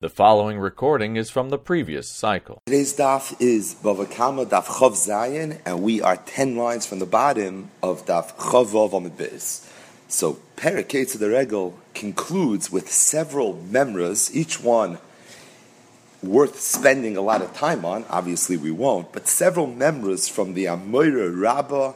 The following recording is from the previous cycle. Today's daf is Bava Kama daf Chav Zayin, and we are ten lines from the bottom of daf Chav Vav Amid Beis. So Perik of the Regel concludes with several memras, each one worth spending a lot of time on. Obviously, we won't, but several memras from the Amoira Rabbah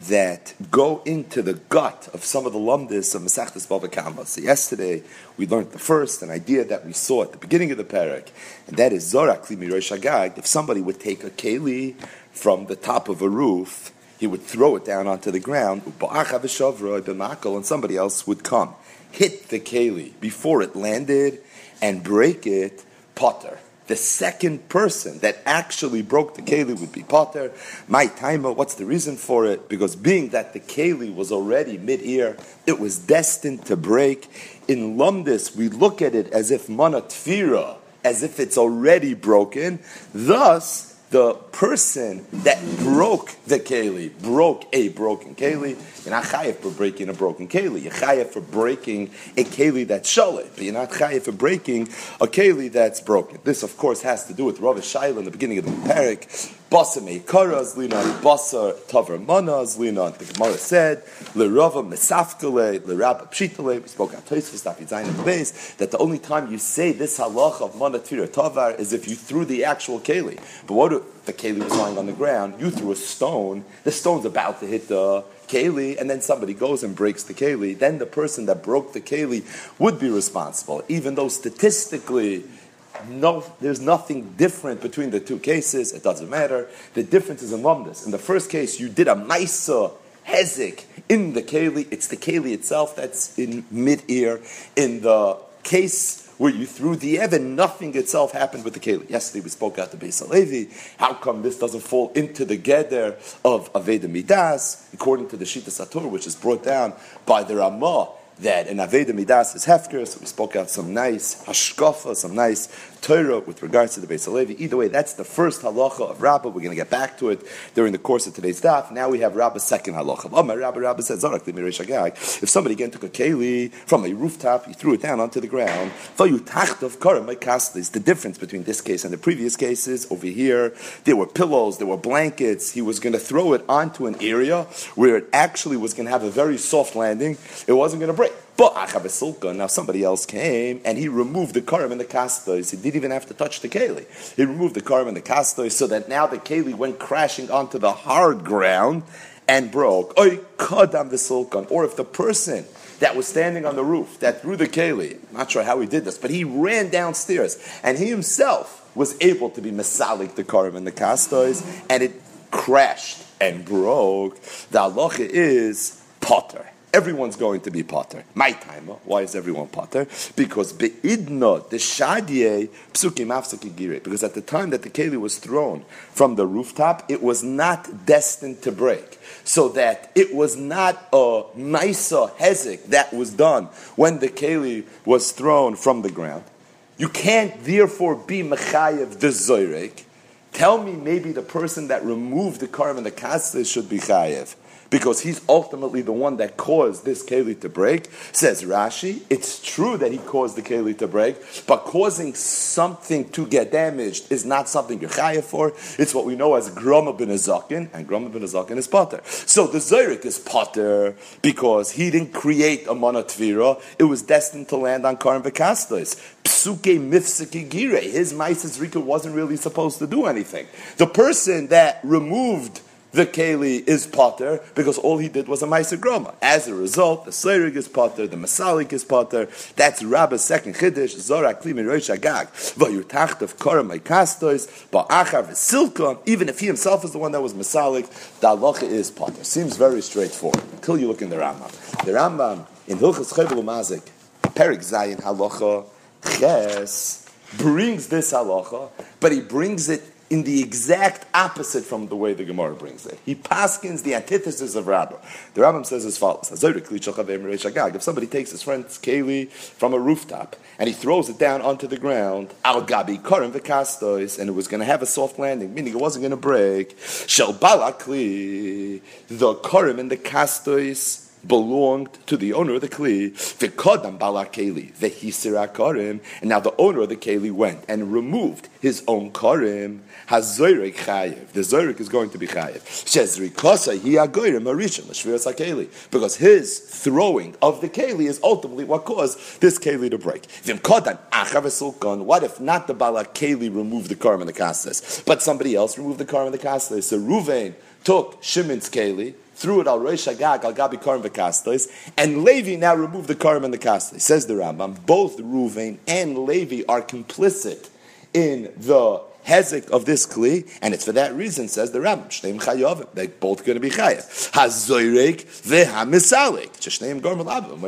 that go into the gut of some of the lumdis of Masechtas Bava Kama. So yesterday we learned the first, an idea that we saw at the beginning of the parak, and that is Zorak Limi Agag. If somebody would take a keli from the top of a roof, he would throw it down onto the ground, and somebody else would come, hit the keli before it landed, and break it, potter the second person that actually broke the keli would be Potter. My timer, what's the reason for it? Because being that the keli was already mid-ear, it was destined to break. In Lumdis, we look at it as if mana as if it's already broken. Thus, the person that broke the keli broke a broken keli. You're not chayiv for breaking a broken keli. You're chayiv for breaking a keli that's shalit, but you're not chayiv for breaking a keli that's broken. This, of course, has to do with Rav Shaila in the beginning of the parak. Basa meikaras linan, basa tavar manas linan. The Gemara said, lerava mesafkale, lerab pshitale. We spoke at Tosfos Daf in the base that the only time you say this halach of mana tavar is if you threw the actual keli. But what if the keli was lying on the ground? You threw a stone. The stone's about to hit the keli, and then somebody goes and breaks the keli. Then the person that broke the keli would be responsible, even though statistically no, there's nothing different between the two cases. It doesn't matter. The difference is in lumdus. In the first case, you did a maisa hezik in the keli. It's the keli itself that's in mid-ear. In the case where you threw the Evan, nothing itself happened with the Keli. Yesterday we spoke out the Beis Levi. How come this doesn't fall into the Geder of Aveda Midas, according to the Shita Sator, which is brought down by the Ramah that an Aveda Midas is Hefker, so we spoke out some nice Hashkafa, some nice Torah with regards to the Beis Levi. Either way, that's the first halacha of Rabbah. We're going to get back to it during the course of today's daf. Now we have Rabbah's second halacha. Rabbah, Rabbah says, if somebody again took a keli from a rooftop, he threw it down onto the ground, the difference between this case and the previous cases over here, there were pillows, there were blankets. He was going to throw it onto an area where it actually was going to have a very soft landing. It wasn't going to break. But now somebody else came and he removed the karim and the kastos. He didn't even have to touch the keli. He removed the karim and the kastos so that now the keli went crashing onto the hard ground and broke. Down the silken. Or if the person that was standing on the roof that threw the keli, I'm not sure how he did this, but he ran downstairs and he himself was able to be masalik the karim and the kastos and it crashed and broke. The halacha is potter everyone's going to be potter. My time. Why is everyone potter? Because beidna the shadye psukim afsaki Because at the time that the keli was thrown from the rooftop, it was not destined to break. So that it was not a maisa hezek that was done when the keli was thrown from the ground. You can't therefore be mechayev the zoyrek. Tell me maybe the person that removed the and the kaseh should be chayev because he's ultimately the one that caused this keli to break. Says Rashi, it's true that he caused the keli to break, but causing something to get damaged is not something you're chayav for. It's what we know as grama bin azakin, and grama bin azakin is potter. So the zayrik is potter because he didn't create a monatvira; it was destined to land on karim v'kastos. Psuke mifsiki gire. His maisis rika wasn't really supposed to do anything. The person that removed the Keli is Potter because all he did was a Maisa Groma. As a result, the Seirig is Potter, the Masalik is Potter. That's Rabba's second Chiddush, Zora Klimi Rosh Agag. Vayutacht of Korah Maikastos, Ba'achar V'silkon, even if he himself is the one that was Masalik, the halacha is Potter. Seems very straightforward until you look in the Rambam. The Rambam in Hilchas Chevelu Mazik, Perik Zayin Halacha Ches, brings this halacha, but he brings it in the exact opposite from the way the Gemara brings it. He paskins the antithesis of Rabbah. The Rabbah says as follows: If somebody takes his friend's keli from a rooftop and he throws it down onto the ground, al gabi karim v'kastois, and it was going to have a soft landing, meaning it wasn't going to break. Shel balakli, the karim and the kastois belonged to the owner of the kli. V'kodam bala keli v'hisira karim. And now the owner of the keli went and removed his own karim. Hazoyrek chayev. The zoyrek is going to be chayev. Shezri kosa hi agoyrim arishon l'shviras hakeli. Because his throwing of the keli is ultimately what caused this keli to break. V'imkodam achav What if not the bala keli removed the karim and the kastas, but somebody else removed the karim and the kastas? So Ruvain took Shimon's keli threw it al Rosh Hagag al Gabi Karim v'Kastos, and Levi now removed the Karim and the Kastos. Says the Rambam, both Ruvain and Levi are complicit in the hezek of this kli, and it's for that reason, says the Rambam, Shneim Chayovim, they're both going to be chayav. Hazoyrek v'hamisalik, Shneim Gormal Abim,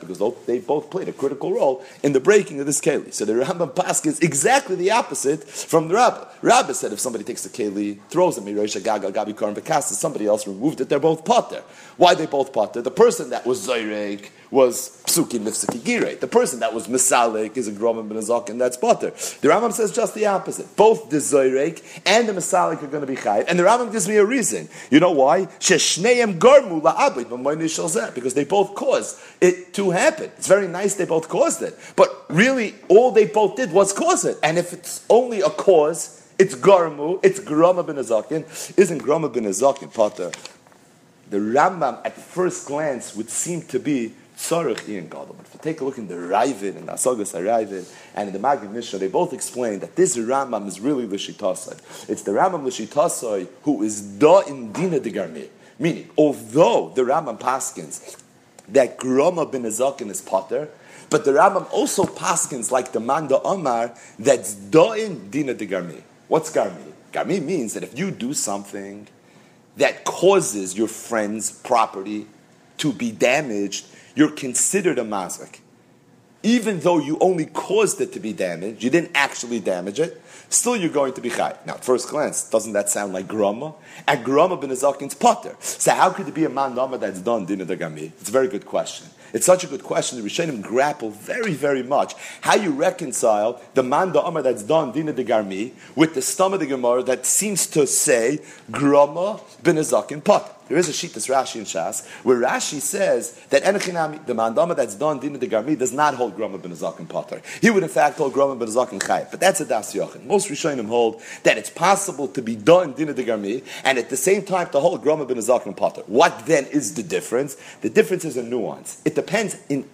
because they both played a critical role in the breaking of this keli. So the Rambam Pask is exactly the opposite from the Rabbah. Rabbah said if somebody takes the keli, throws it, Mirosh Gagal Gabi Karim somebody else removed it, they're both potter. Why they both potter? The person that was Zoyrek, was psuki nifsaki gire. The person that was misalik is a gromim ben and that's butter. The Rambam says just the opposite. Both the zoyrek and the misalik are going to be chayiv, and the Rambam gives me a reason. You know why? Sheshneim garmu la'abit because they both caused it to happen. It's very nice they both caused it, but really all they both did was cause it. And if it's only a cause, it's garmu, it's groma ben azakin. Isn't groma ben azakin potter? The Rambam at first glance would seem to be Tzarech Ian Gadol. But if you take a look in the Ravid and Asagas Ravid and in the Magid Mishnah, they both explain that this Rambam is really Lishitasai. It's the Rambam Lishitasai who is Da in Dina de Garmi. Meaning, although the Rambam Paskins that Groma bin Azakin is Potter, but the Rambam also Paskins like the Manda Omar that's Da in Dina de Garmi. What's Garmi? Garmi means that if you do something that causes your friend's property to be damaged, you're considered a mazik. Even though you only caused it to be damaged, you didn't actually damage it, still you're going to be chai. Now, at first glance, doesn't that sound like grama? And grama bin azakin's potter. So how could it be a man that's done dinah dagami? It's a very good question. It's such a good question. The Rishonim grapple very, very much how you reconcile the man da'amar that's done dina de garmi with the stomach of the Gemara that seems to say grama bin azakin pot. There is a sheet that's Rashi and Shas where Rashi says that the mandama that's done Dina de Garmi, does not hold Groma ben Azak Potter. He would in fact hold Groma ben Azak Chayv. But that's a Das Yochin. Most Rishonim hold that it's possible to be done Dina de Garmi and at the same time to hold Groma ben Azak Potter. What then is the difference? The difference is a nuance. It depends in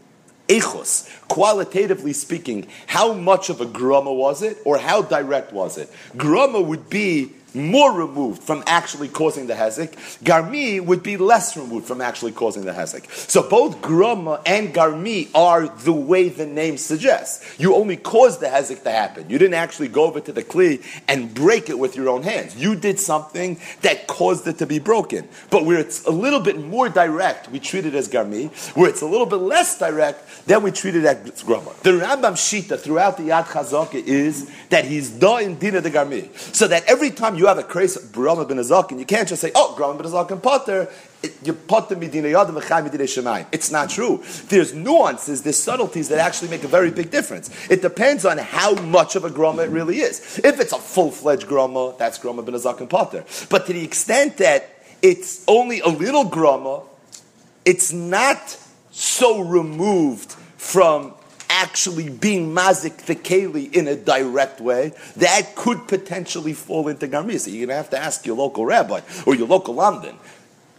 echos, qualitatively speaking, how much of a grama was it, or how direct was it? Grama would be more removed from actually causing the hezek. Garmi would be less removed from actually causing the hezek. So both grama and garmi are the way the name suggests. You only caused the hezek to happen. You didn't actually go over to the kli and break it with your own hands. You did something that caused it to be broken. But where it's a little bit more direct, we treat it as garmi. Where it's a little bit less direct, then we treat it as grama. The Rambam Shita throughout the Yad Chazaka is that he's da in dina de garmi. So that every time you you have a crazy Grama ben Azakin, you can't just say, oh, Grama ben Azakin Potter, you potter midina yadim v'chai midina. It's not true. There's nuances, there's subtleties that actually make a very big difference. It depends on how much of a grama it really is. If it's a full-fledged grama, that's grama ben Azakin Potter. But to the extent that it's only a little grama, it's not so removed from actually being mazik the keli in a direct way, that could potentially fall into garmisa. You're going to have to ask your local rabbi or your local London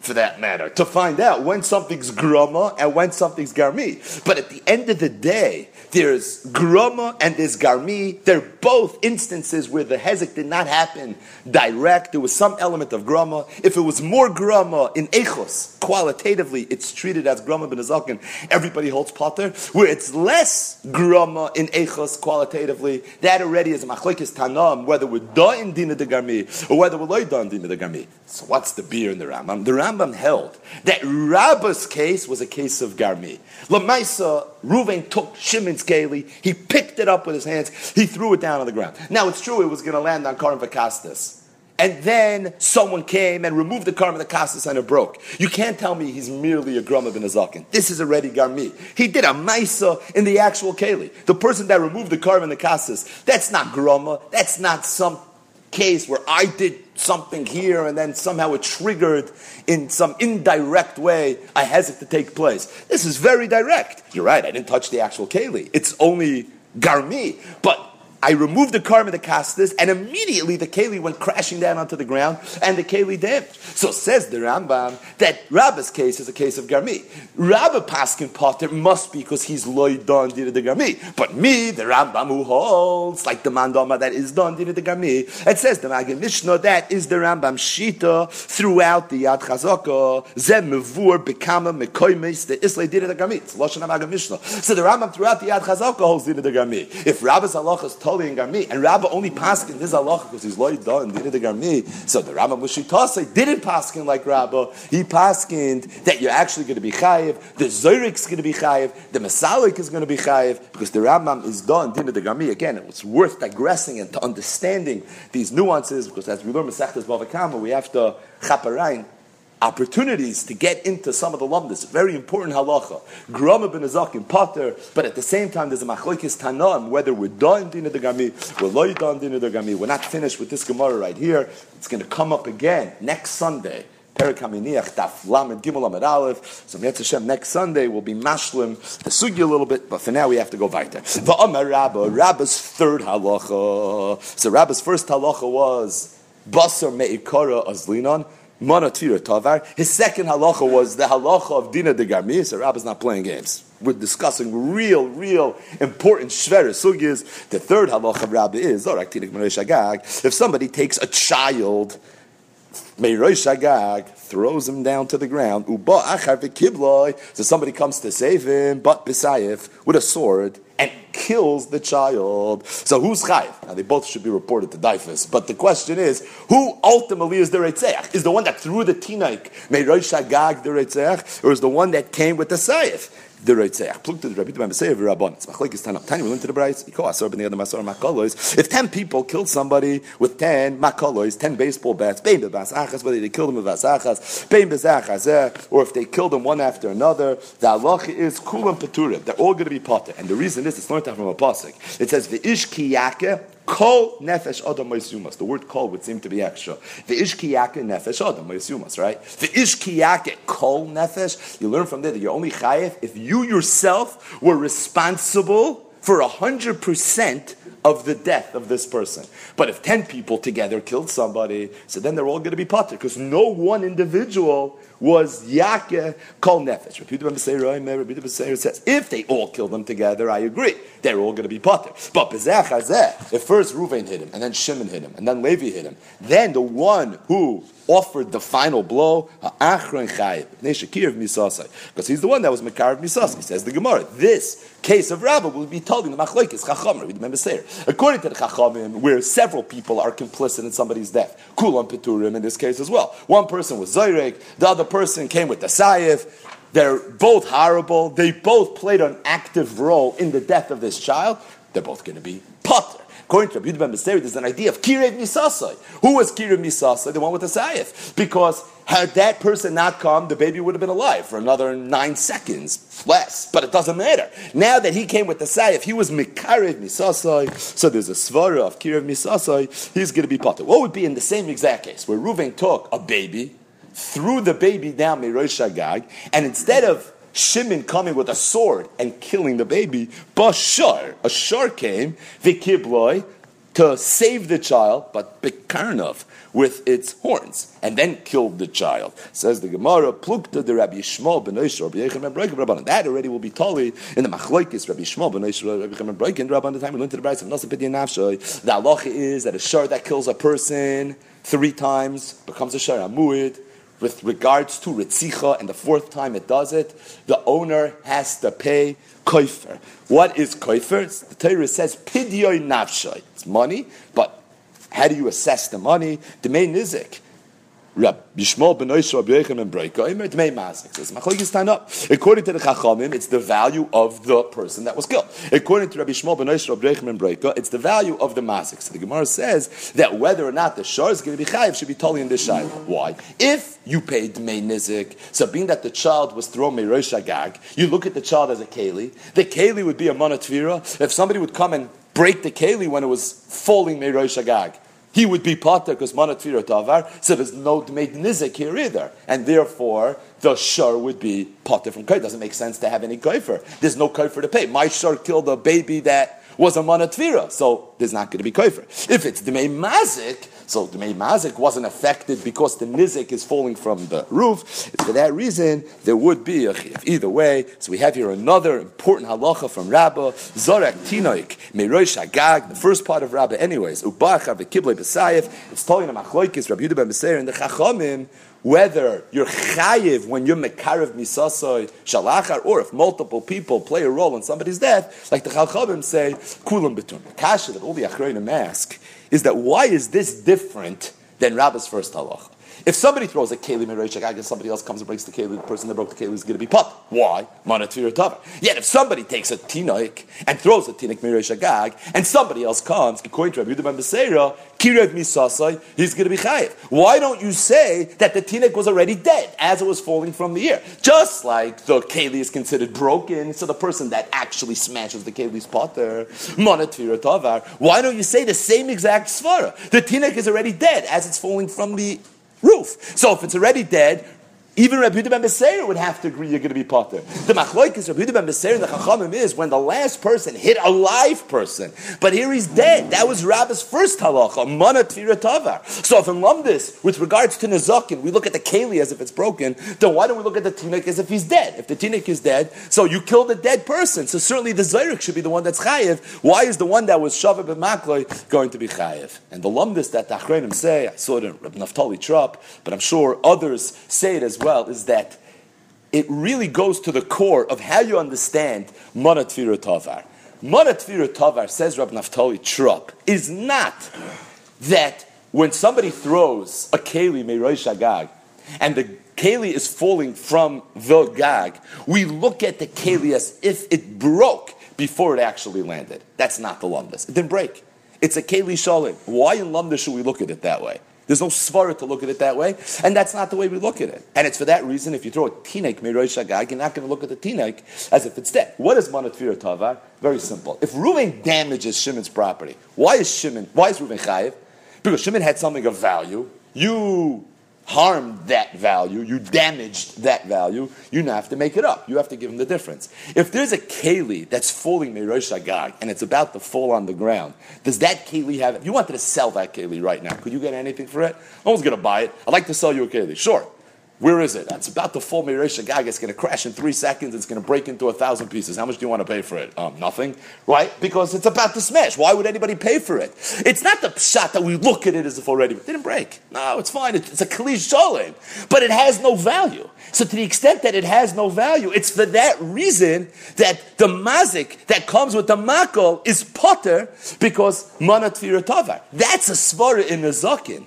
for that matter, to find out when something's grama and when something's garmi. But at the end of the day, there's grama and there's garmi. They're both instances where the hezek did not happen direct. There was some element of grama. If it was more grama in echos, qualitatively, it's treated as grama ben azakin. Everybody holds potter. Where it's less grama in echos, qualitatively, that already is machlekes tanam, whether we're da in dina de garmi or whether we're loy in dina de garmi. So what's the beer in the Rambam? The Rambam held that Rabba's case was a case of Garmi. Lamaisa, Ruvain took Shimon's keli, he picked it up with his hands, he threw it down on the ground. Now it's true it was going to land on Karim Vakastas. And then someone came and removed the Karim Vakastas and it broke. You can't tell me he's merely a Grama bin Azakin. This is already Garmi. He did a Maisa in the actual keli. The person that removed the Karim Vakastas, that's not Grama, that's not some case where I did something here and then somehow it triggered in some indirect way a hezek to take place. This is very direct. You're right, I didn't touch the actual keli. It's only garmi. But I removed the karma the castus, and immediately the keli went crashing down onto the ground, and the keli damaged. So says the Rambam that Rabba's case is a case of garmi. Rabba Paskin Potter must be because he's loy done did the garmi. But me, the Rambam who holds like the mandama that is done did the garmi. It says the Magid Mishnah that is the Rambam shita throughout the Yad Chazaka zem mevur bekama mekoymes the Islay did the garmi. It's Lashon Magid Mishnah. So the Rambam throughout the Yad Chazaka holds did the garmi. If Rabba's halacha is told Garmi. And Rabba only paskin his halacha because he's loy done did the Garmi. So the Rabba Mushitase didn't paskin like Rabba. He paskined that you're actually going to be chayiv. The Zoyrik's going to be chayiv. The Masalik is going to be chayiv because the Rambam is done did the Garmi. Again, it's worth digressing and to understanding these nuances because as we learn Masechtas Bavakama, we have to chaparain opportunities to get into some of the lumdis. Very important halacha. Grama ben Azakim, Potter, but at the same time there's a machlokes tanam, whether we're done dina de gami, we're loy done dina de gami. We're not finished with this Gemara right here. It's going to come up again next Sunday. Perik Haminiach, Daf Lamed Gimel Amid Aleph. So Mitzvah Hashem, next Sunday we'll be mashlim the sugi a little bit, but for now we have to go weiter. Va'amar Rabba, Rabba's third halacha. So Rabba's first halacha was Basar Me'ikara Azlinon. Manatira Tavar. His second halacha was the halacha of Dina de Garmi. So Rabbi's not playing games. We're discussing real, real important shver sugyas. The third halacha of Rabbi is if somebody takes a child, throws him down to the ground. So somebody comes to save him, but Bisayif with a sword and kills the child. So who's chayiv? Now they both should be reported to Daifus. But the question is, who ultimately is the Reitzeach? Is the one that threw the tinaik, Meirosh Agag the Reitzeach, or is the one that came with the Saif? The Reitzeach. Plug to the Rabbi Tabam Seir Rabban. It's machlekes Tanam. Tani, we went to the Bryce. Iko Asar ben Yadam Asar Makolois. If ten people killed somebody with ten Makolois, ten baseball bats, Bein Bebas Achas, whether they killed them with Vasachas, Bein Bezachas, eh, or if they killed them one after another, the halacha is Kulam Peturim. They're all going to be potter. And the reason is, it's learned from a pasuk. It says, V'ish kiyake Kol nefesh adam moisumas. The word kol would seem to be extra. The ishkiyake nefesh adam moisumas, right? The ishkiyake kol nefesh. You learn from there that you're only chayev if you yourself were responsible for a hundred percent of the death of this person. But if 10 people together killed somebody, so then they're all going to be potter because no one individual was Yake Kol Nefesh. Rabbi says, if they all kill them together, I agree. They're all going to be potter. But if first Ruvain hit him, and then Shimon hit him, and then Levi hit him, then the one who offered the final blow, because he's the one that was Makar of Misasai, says the Gemara. This case of Rabba will be told in the Machlokes Chacham, remember Seir. According to the Chachamim, where several people are complicit in somebody's death, Kulam Peturim in this case as well. One person was Zayrek, the other person came with the Saif. They're both horrible. They both played an active role in the death of this child. They're both going to be Potter. According to Rabbi Beseir, there's an idea of Kirev Misasai. Who was Kirev Misasai? The one with the Sayif. Because had that person not come, the baby would have been alive for another nine seconds, less. But it doesn't matter. Now that he came with the Sayif, he was Mikarev Misasai. So there's a svara of Kirev Misasai. He's going to be Potter. What would be in the same exact case where Ruven took a baby, threw the baby down Merosh Shagag, and instead of Shimon coming with a sword and killing the baby, Bashar, a shark came, Vikibloi, to save the child, but Bekarnov with its horns, and then killed the child. Says the Gemara, Plukta the Rabbi Yishmael ben Oishar, Rabbi Yechon ben Rabban. That already will be totally in the Machloikis, Rabbi Yishmael ben Oishar, Rabbi Yechon ben Rabban. Rabban, the time we learned to the Bryce of Nasa Pidya Nafshay, the halacha is that a shar that kills a person three times becomes a shar amuid with regards to Ritzicha, and the fourth time it does it, the owner has to pay koifer. What is koifer? The Torah says pidyoy nafshay. It's money, but how do you assess the money? The main nizik. Rab Yishmael ben Rabbi Yechon ben Breika Omer Dmei Mazik says Machlokes up. According to the Chachamim, it's the value of the person that was killed. According to Rabbi Yishmael ben Oisha Rabbi Yechon ben Breika, it's the value of the Mazik. So the Gemara says that whether or not the shar is going to be chayiv should be totally in this shayla. Why? If you paid Dmei Nizik, so being that the child was thrown Meirosh Agag, you look at the child as a keli. The keli would be a monatvira. If somebody would come and break the keli when it was falling Meirosh Agag, he would be potter because mana tavar. So there's no made nizik here either, and therefore the shur would be potter from koi. Doesn't make sense to have any koifer. There's no koifer to pay. My shur killed a baby that was a mana so there's not going to be koifer. If it's dmei mazik, so the mazik wasn't affected because the nizik is falling from the roof. For that reason there would be a chiyuv. Either way, so we have here another important halacha from Rabbah, Zorek Tinoik, Meroy Shagag, the first part of Rabbah anyways, Ubacha v'kiblei b'sayif, it's telling the machloikis, Rabbi Yehuda ben and the Chachamim, whether you're chayiv when you're mekarev misasoy shalachar, or if multiple people play a role in somebody's death, like the Chalchabim say, kulam betun. Kasha that all the achroinim ask is that why is this different than Rabbi's first halach? If somebody throws a keli meroishagag and somebody else comes and breaks the keli, the person that broke the keli is going to be put. Why? Manatir tavar. Yet if somebody takes a tinoik and throws a tinik meroishagag and somebody else comes, according to Rabbi ben kirev misasai, he's going to be chayiv. Why don't you say that the tinik was already dead as it was falling from the air? Just like the keli is considered broken, so the person that actually smashes the keli's potter, manatir tavar. Why don't you say the same exact svara? The tinik is already dead as it's falling from the roof. So if it's already dead, even Rabbi Yehuda ben Beseir would have to agree you're going to be potter. The machloikis Rabbi Yehuda ben Beseir and the Chachamim is when the last person hit a live person, but here he's dead. That was Rabbi's first halacha, mana tfira tavar. So if in Lumdis, with regards to Nezakin, we look at the keli as if it's broken, then why don't we look at the tinik as if he's dead? If the tinik is dead, so you killed a dead person. So certainly the zayrik should be the one that's chayiv. Why is the one that was shavah b'makloi going to be chayiv? And the Lumdis that the Achrenim say, I saw it in Rabbi Naftali Trop, but I'm sure others say it as well is that it really goes to the core of how you understand Mana Tfira Tavar. Mana Tfira Tavar, says Rab Naftali Trop, is not that when somebody throws a Keli Meiroy Shagag and the Keli is falling from the Gag, we look at the Keli as if it broke before it actually landed. That's not the Lumdus. It didn't break. It's a Keli Shalim. Why in Lumdus should we look at it that way? There's no svara to look at it that way, and that's not the way we look at it. And it's for that reason, if you throw a tinek miroy shagag, you're not going to look at the tinek as if it's dead. What is manatfir tavar? Very simple. If Reuven damages Shimon's property, why is Shimon? Why is Reuven chayiv? Because Shimon had something of value. You harmed that value, you damaged that value, you now have to make it up. You have to give him the difference. If there's a keli that's falling Merosh Agag and it's about to fall on the ground, does that keli have, if you wanted to sell that keli right now, could you get anything for it? No one's going to buy it. I'd like to sell you a keli. Sure. Where is it? It's about to fall Meresh Gag. It's going to crash in three seconds. It's going to break into a thousand pieces. How much do you want to pay for it? Um, nothing, right? Because it's about to smash. Why would anybody pay for it? It's not the shot that we look at it as if already it didn't break. No, it's fine. It's a kalish sholem, but it has no value. So to the extent that it has no value, it's for that reason that the mazik that comes with the makol is potter because manat tavar. That's a svara in the zakin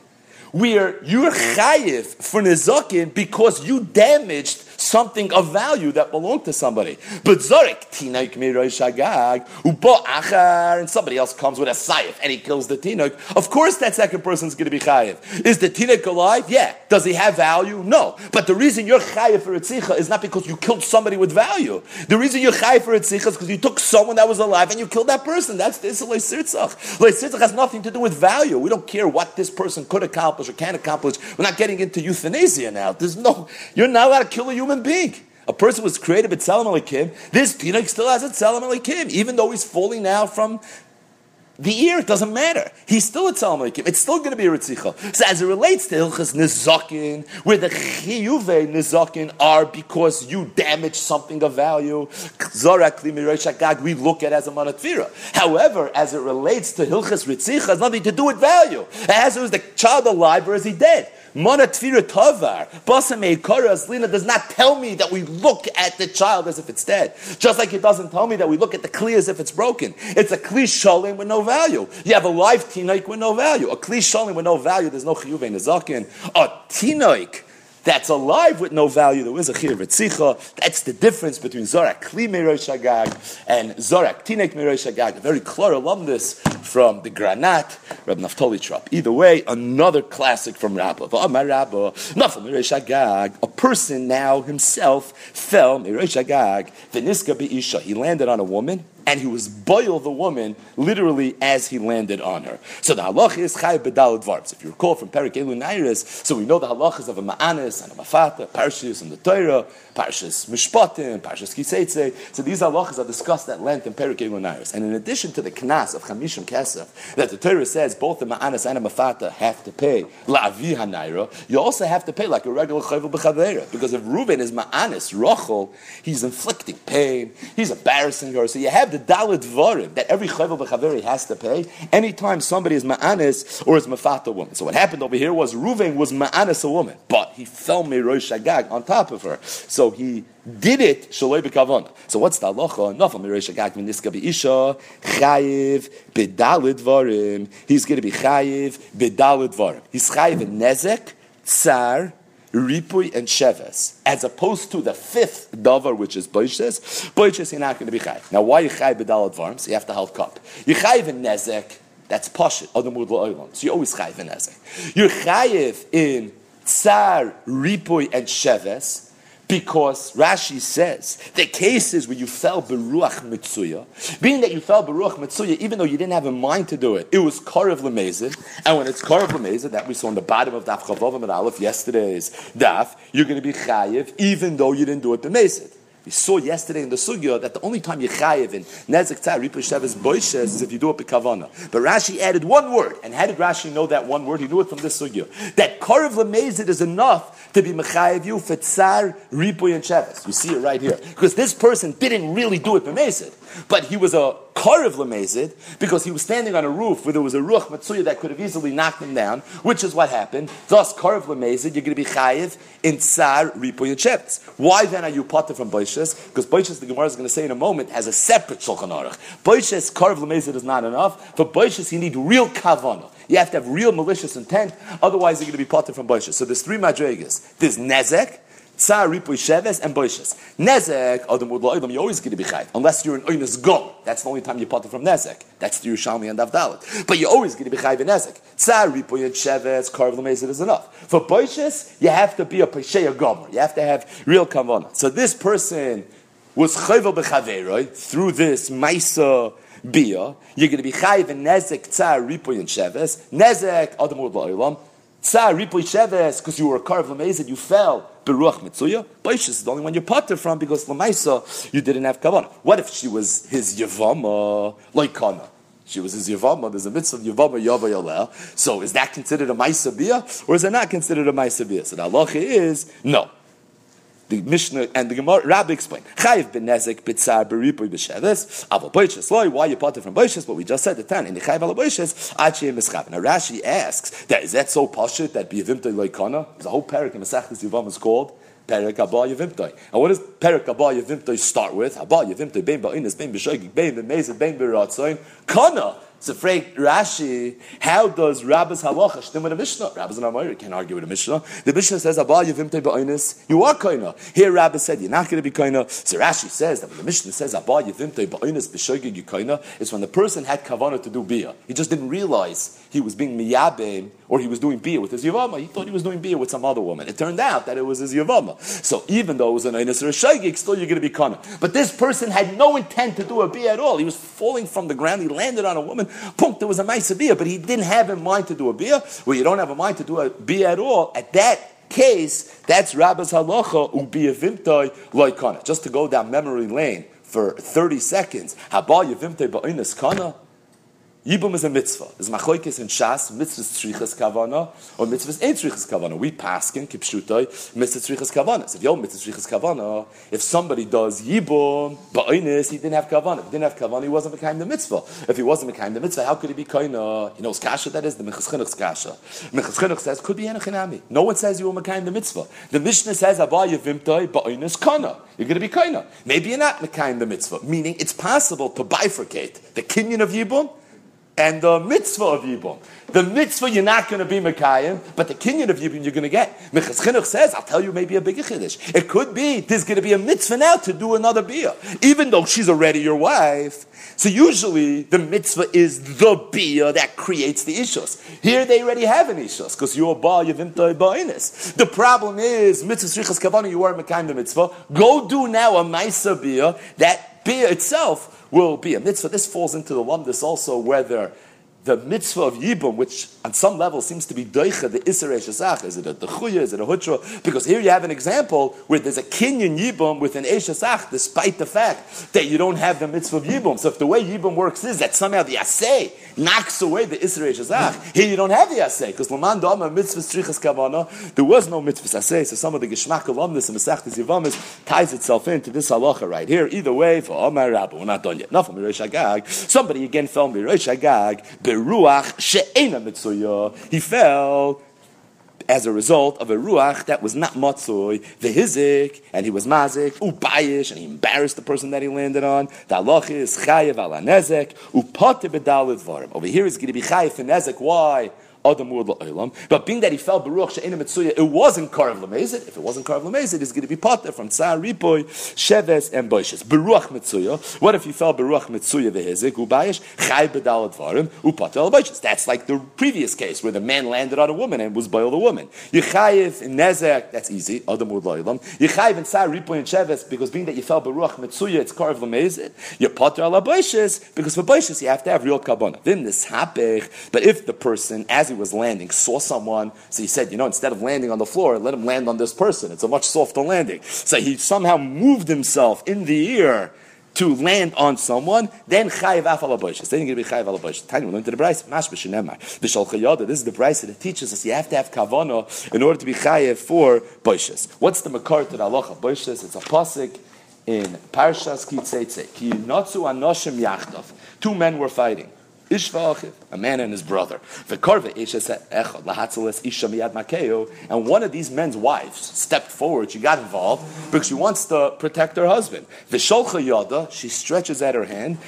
where you're chayiv for nezakin because you damaged something of value that belonged to somebody. But Zorik, Tinaik Miroy Shagag, Ubo Achar, and somebody else comes with a sayif and he kills the Tinaik. Of course, that second person's going to be Chayiv. Is the Tinaik alive? Yeah. Does he have value? No. But the reason you're Chayiv for Etzicha is not because you killed somebody with value. The reason you're Chayiv for Etzicha is because you took someone that was alive and you killed that person. That's this Leisitzach. Leisitzach has nothing to do with value. We don't care what this person could accomplish or can accomplish. We're not getting into euthanasia now. There's no, you're not allowed to kill a human being. A person was created with Tzelem Elikim. This Pinok still has a Tzelem Elikim, even though he's falling now from the ear. It doesn't matter. He's still a Tzelem Elikim. It's still going to be a Ritzicha. So as it relates to Hilchas Nizakin, where the Chiyuve Nizakin are because you damage something of value, we look at as a Manatvira. However, as it relates to Hilchas Ritzicha, has nothing to do with value. It to do with the child alive or is he dead? Mana Tfira Tavar, Lina does not tell me that we look at the child as if it's dead. Just like it doesn't tell me that we look at the Kli as if it's broken. It's a Kli Shalim with no value. You have a live Tinoik with no value. A Kli Shalim with no value, there's no Chiyuve Nezakin. A Tinoik that's alive with no value. There is a chir v'tzicha. That's the difference between Zorak Kli Merosh and Zorak Tinek Merosh. A very clear alumnus from the Granat, Rab Naftali Trop. Either way, another classic from Rabbah. Rabba, Shagag. A person now himself fell Merosh Shagag. Veniska Be'isha. He landed on a woman. And he was boil the woman literally as he landed on her. So the halach is chayiv bedalad varbs. If you recall from Perik Elu Nairis, so we know the halachas of a ma'anis and a mafata, parshas and the Torah, parshas mishpatim, parshas kiseitze. So these halachas are discussed at length in Perik Elu And in addition to the knas of chamishim kesef, that the Torah says both the ma'anis and the mafata have to pay la'avi hanaira, you also have to pay like a regular chayvul b'chavera. Because if Reuben is ma'anis, rochel, he's inflicting pain, he's embarrassing her. So you have the dalit dvarim that every chayvul b'chaveri has to pay anytime somebody is ma'anis or is mafata woman. So what happened over here was Reuven was ma'anis a woman, but he fell rosh shagag on top of her. So he did it shaloi b'kavana. So what's the halacha? Nafal mirosh shagag miniska isha chayiv b'dalit dvarim. He's going to be chayiv b'dalit dvarim. He's chayiv in nezek, tsar, ripui and sheves, as opposed to the fifth davar, which is boishes. Boishes, you're not going to be chayv. Now, why you chayv b'dalat varms? You have to hold cup. You chayv in nezek. That's poshit. Adamud la'olam. So you always chayv in nezek. You're chayv in tsar, ripui, and sheves because Rashi says the cases where you fell beruach mitzuya, being that you fell beruach mitzuya, even though you didn't have a mind to do it, it was karev lemezid, and when it's karev lemezid, that we saw on the bottom of daf chavavim and aleph yesterday's daf, you're going to be chayiv even though you didn't do it b'mezid. We saw yesterday in the sugya that the only time you chayiv in nezik tzar ripa sheves boishes is if you do it b'kavana. But Rashi added one word, and how did Rashi know that one word? He knew it from this sugya. That karev lemezid is enough to be mechayiv you for tzar ripa and sheves. You see it right here because this person didn't really do it b'mezid, but he was a karev lemezid because he was standing on a roof where there was a ruach matsuya that could have easily knocked him down, which is what happened. Thus, karev lemezid, you're going to be chayiv in tsar ripa and. Why then are you potter from boishes? because Boishes, the Gemara is going to say in a moment, has a separate Shulchan Aruch. Boishes, Karv Lemezid is not enough. For Boishes, you need real Kavana. You have to have real malicious intent, otherwise you're going to be potter from Boishes. So there's three Madregas. There's Nezek, Tsar, Ripuy, Sheves, and Boishes. Nezek, Adam Wood Lo'ilam, you're always going to be chayv, unless you're an Oinus Go. That's the only time you potter from Nezek. That's the Yerushalmi and Avdalit. But you're always going to be chayv in Nezek. Tsar, Ripuy, and Sheves, Karv Lemezid is enough. For Boishes, you have to be a Pesheya Gomer. You have to have real Kavana. So this person was chayvel bechaveroi through this maisa bia, you're going to be chayv in nezek tzar ripoy and sheves, nezek adam la'olam, tzar ripoy sheves because you were a car of you fell beruach mitzuya. Boishes is the only one you're potter from because lamaisa you didn't have kavanah. What if she was his yavama like kana? She was his Yavama. There's a mitzvah of Yavama Yava Yaleh. So is that considered a Maisa or is it not considered a Maisa Bia? So the halacha is no. The Mishnah and the Gemara Rabbi explained. Chayiv ben nezek b'tzar b'ripoy b'sheves aval boishes loy. Why you parted from boishes? But we just said the tan in the chayiv al boishes achiyim mischav. Now Rashi asks that is that so pashut that biyavimtoi loykana? There's a whole parak in Masechtas Yivam is called. Perik Abba Yavimtoi. And what does Perik Abba Yavimtoi start with? Abba Yavimtoi, Bein Ba'inis, Bein B'Shoigig, Bein B'Mezid, Bein B'Ratzoin. Kana! So, afraid Rashi, how does Rabbi's halacha stem with a Mishnah? Rabbi's and Amoyer can't argue with a Mishnah. The Mishnah says, Abba Yavimte Ba'onis, you are Koina. Here Rabbi said, you're not going to be Koina. So Rashi says that when the Mishnah says, Abba Yavimte Ba'onis B'shoigig you Koina, it's when the person had kavanah to do Bia. He just didn't realize he was being miyabim or he was doing beer with his Yavama. He thought he was doing beer with some other woman. It turned out that it was his Yavama. So even though it was an Einis or a Shaygig, still you're going to be Kana. But this person had no intent to do a beer at all. He was falling from the ground. He landed on a woman. Punk, there was a nice beer, but he didn't have in mind to do a beer. Well, you don't have a mind to do a beer at all. At that case, that's Rabba's halacha vimtoi loikana. Just to go down memory lane for 30 seconds. Habal yavimtoi ba'inas kana. Yibum is a mitzvah. There's machoikis in Shas, mitzvahs tzrichas kavana, or mitzvahs ain't tzrichas kavana. We paskin, kipshutai, mitzvahs tzrichas kavana. So if you mitzvahs tzrichas kavana, if somebody does yibum, ba'oinis, he didn't have kavana. If he didn't have kavana, he wasn't kind the mitzvah. If he wasn't kind the mitzvah, how could he be kaina? You know, kasha that is, the Minchas Chinuch's kasha. Minchas Chinuch says, could be enochinami. No one says you were mekayim the mitzvah. The Mishnah says, abaya vimtai, ba'oinis kana. You're going to be kaina. Maybe you're not mekayim the mitzvah. Meaning, it's possible to bifurcate the kinyan of yibum and the mitzvah of Yibum. The mitzvah you're not going to be Mekayim, but the kinyan of Yibum you're going to get. Minchas Chinuch says, I'll tell you maybe a bigger Chiddush. It could be, there's going to be a mitzvah now to do another beer, even though she's already your wife. So usually the mitzvah is the beer that creates the Ishus. Here they already have an Ishus, because you're Ba Yavimta Ba'inis. The problem is, mitzvah Shrichas Kavana, you are Mekayim the mitzvah. Go do now a Maisa beer that beer itself will be a mitzvah. This falls into the lumdus also whether the mitzvah of Yibum, which on some level seems to be doicha, the Isser Eshesach, is it a dechuya, is it a hutra? Because here you have an example where there's a kinyan Yibum with an Eshesach, despite the fact that you don't have the mitzvah of Yibum. So if the way Yibum works is that somehow the Asay knocks away the Isser Eshesach, here you don't have the Asay, because Laman Dama mitzvah strichas kavana, there was no mitzvah Asay, so some of the Geshmak alumnus and Masechtas Yivamis ties itself into this halacha right here. Either way, for Omar Rabba, we're not done yet. Of Somebody again fell Mirosh Agag, ruach she'ena mitzuya. He fell as a result of a ruach that was not matzoi, the hizik, and he was mazik, ubayish, and he embarrassed the person that he landed on. The halach is chayev ala nezek, upate. Over here is going to be chayev for nezek. Why? But being that he fell Baruch She'ena Mitzuya, it wasn't Karav Lamezid. If it wasn't Karav Lamezid, it's going to be Potter from Tsar Ripoy, Sheves, and Boishes. Baruch Mitzuya. What if he fell Baruch Mitzuya Vehizik, Ubayish, Chai Bedal Advarim, Upater Al Boishes? That's like the previous case where the man landed on a woman and was boiled a woman. Yechayiv in Nezek, that's easy, Adam Ud Loilam. Yechayiv in Tsar Ripoy and Sheves, because being that you fell Baruch Mitzuya, it's Karav Lamezid. You Potter Al Boishes, because for Boishes you have to have real Kabbalah. Then this hapech, but if the person, as he was landing, saw someone, so he said, you know, instead of landing on the floor, let him land on this person. It's a much softer landing. So he somehow moved himself in the air to land on someone, then chayiv afal aboishes. Then you're going to be chayiv al aboishes. Tanya, we learned to the Bryce, mash b'shenemar. V'shal this is the Bryce that teaches us you have to have kavana in order to be chayiv for boishes. What's the makar to the halacha boishes? It's a pasik in Parshas Kitzeitze. Ki notzu anoshim yachdav. Two men were fighting. A man and his brother. And one of these men's wives stepped forward. She got involved because she wants to protect her husband. yada, she stretches out her hand.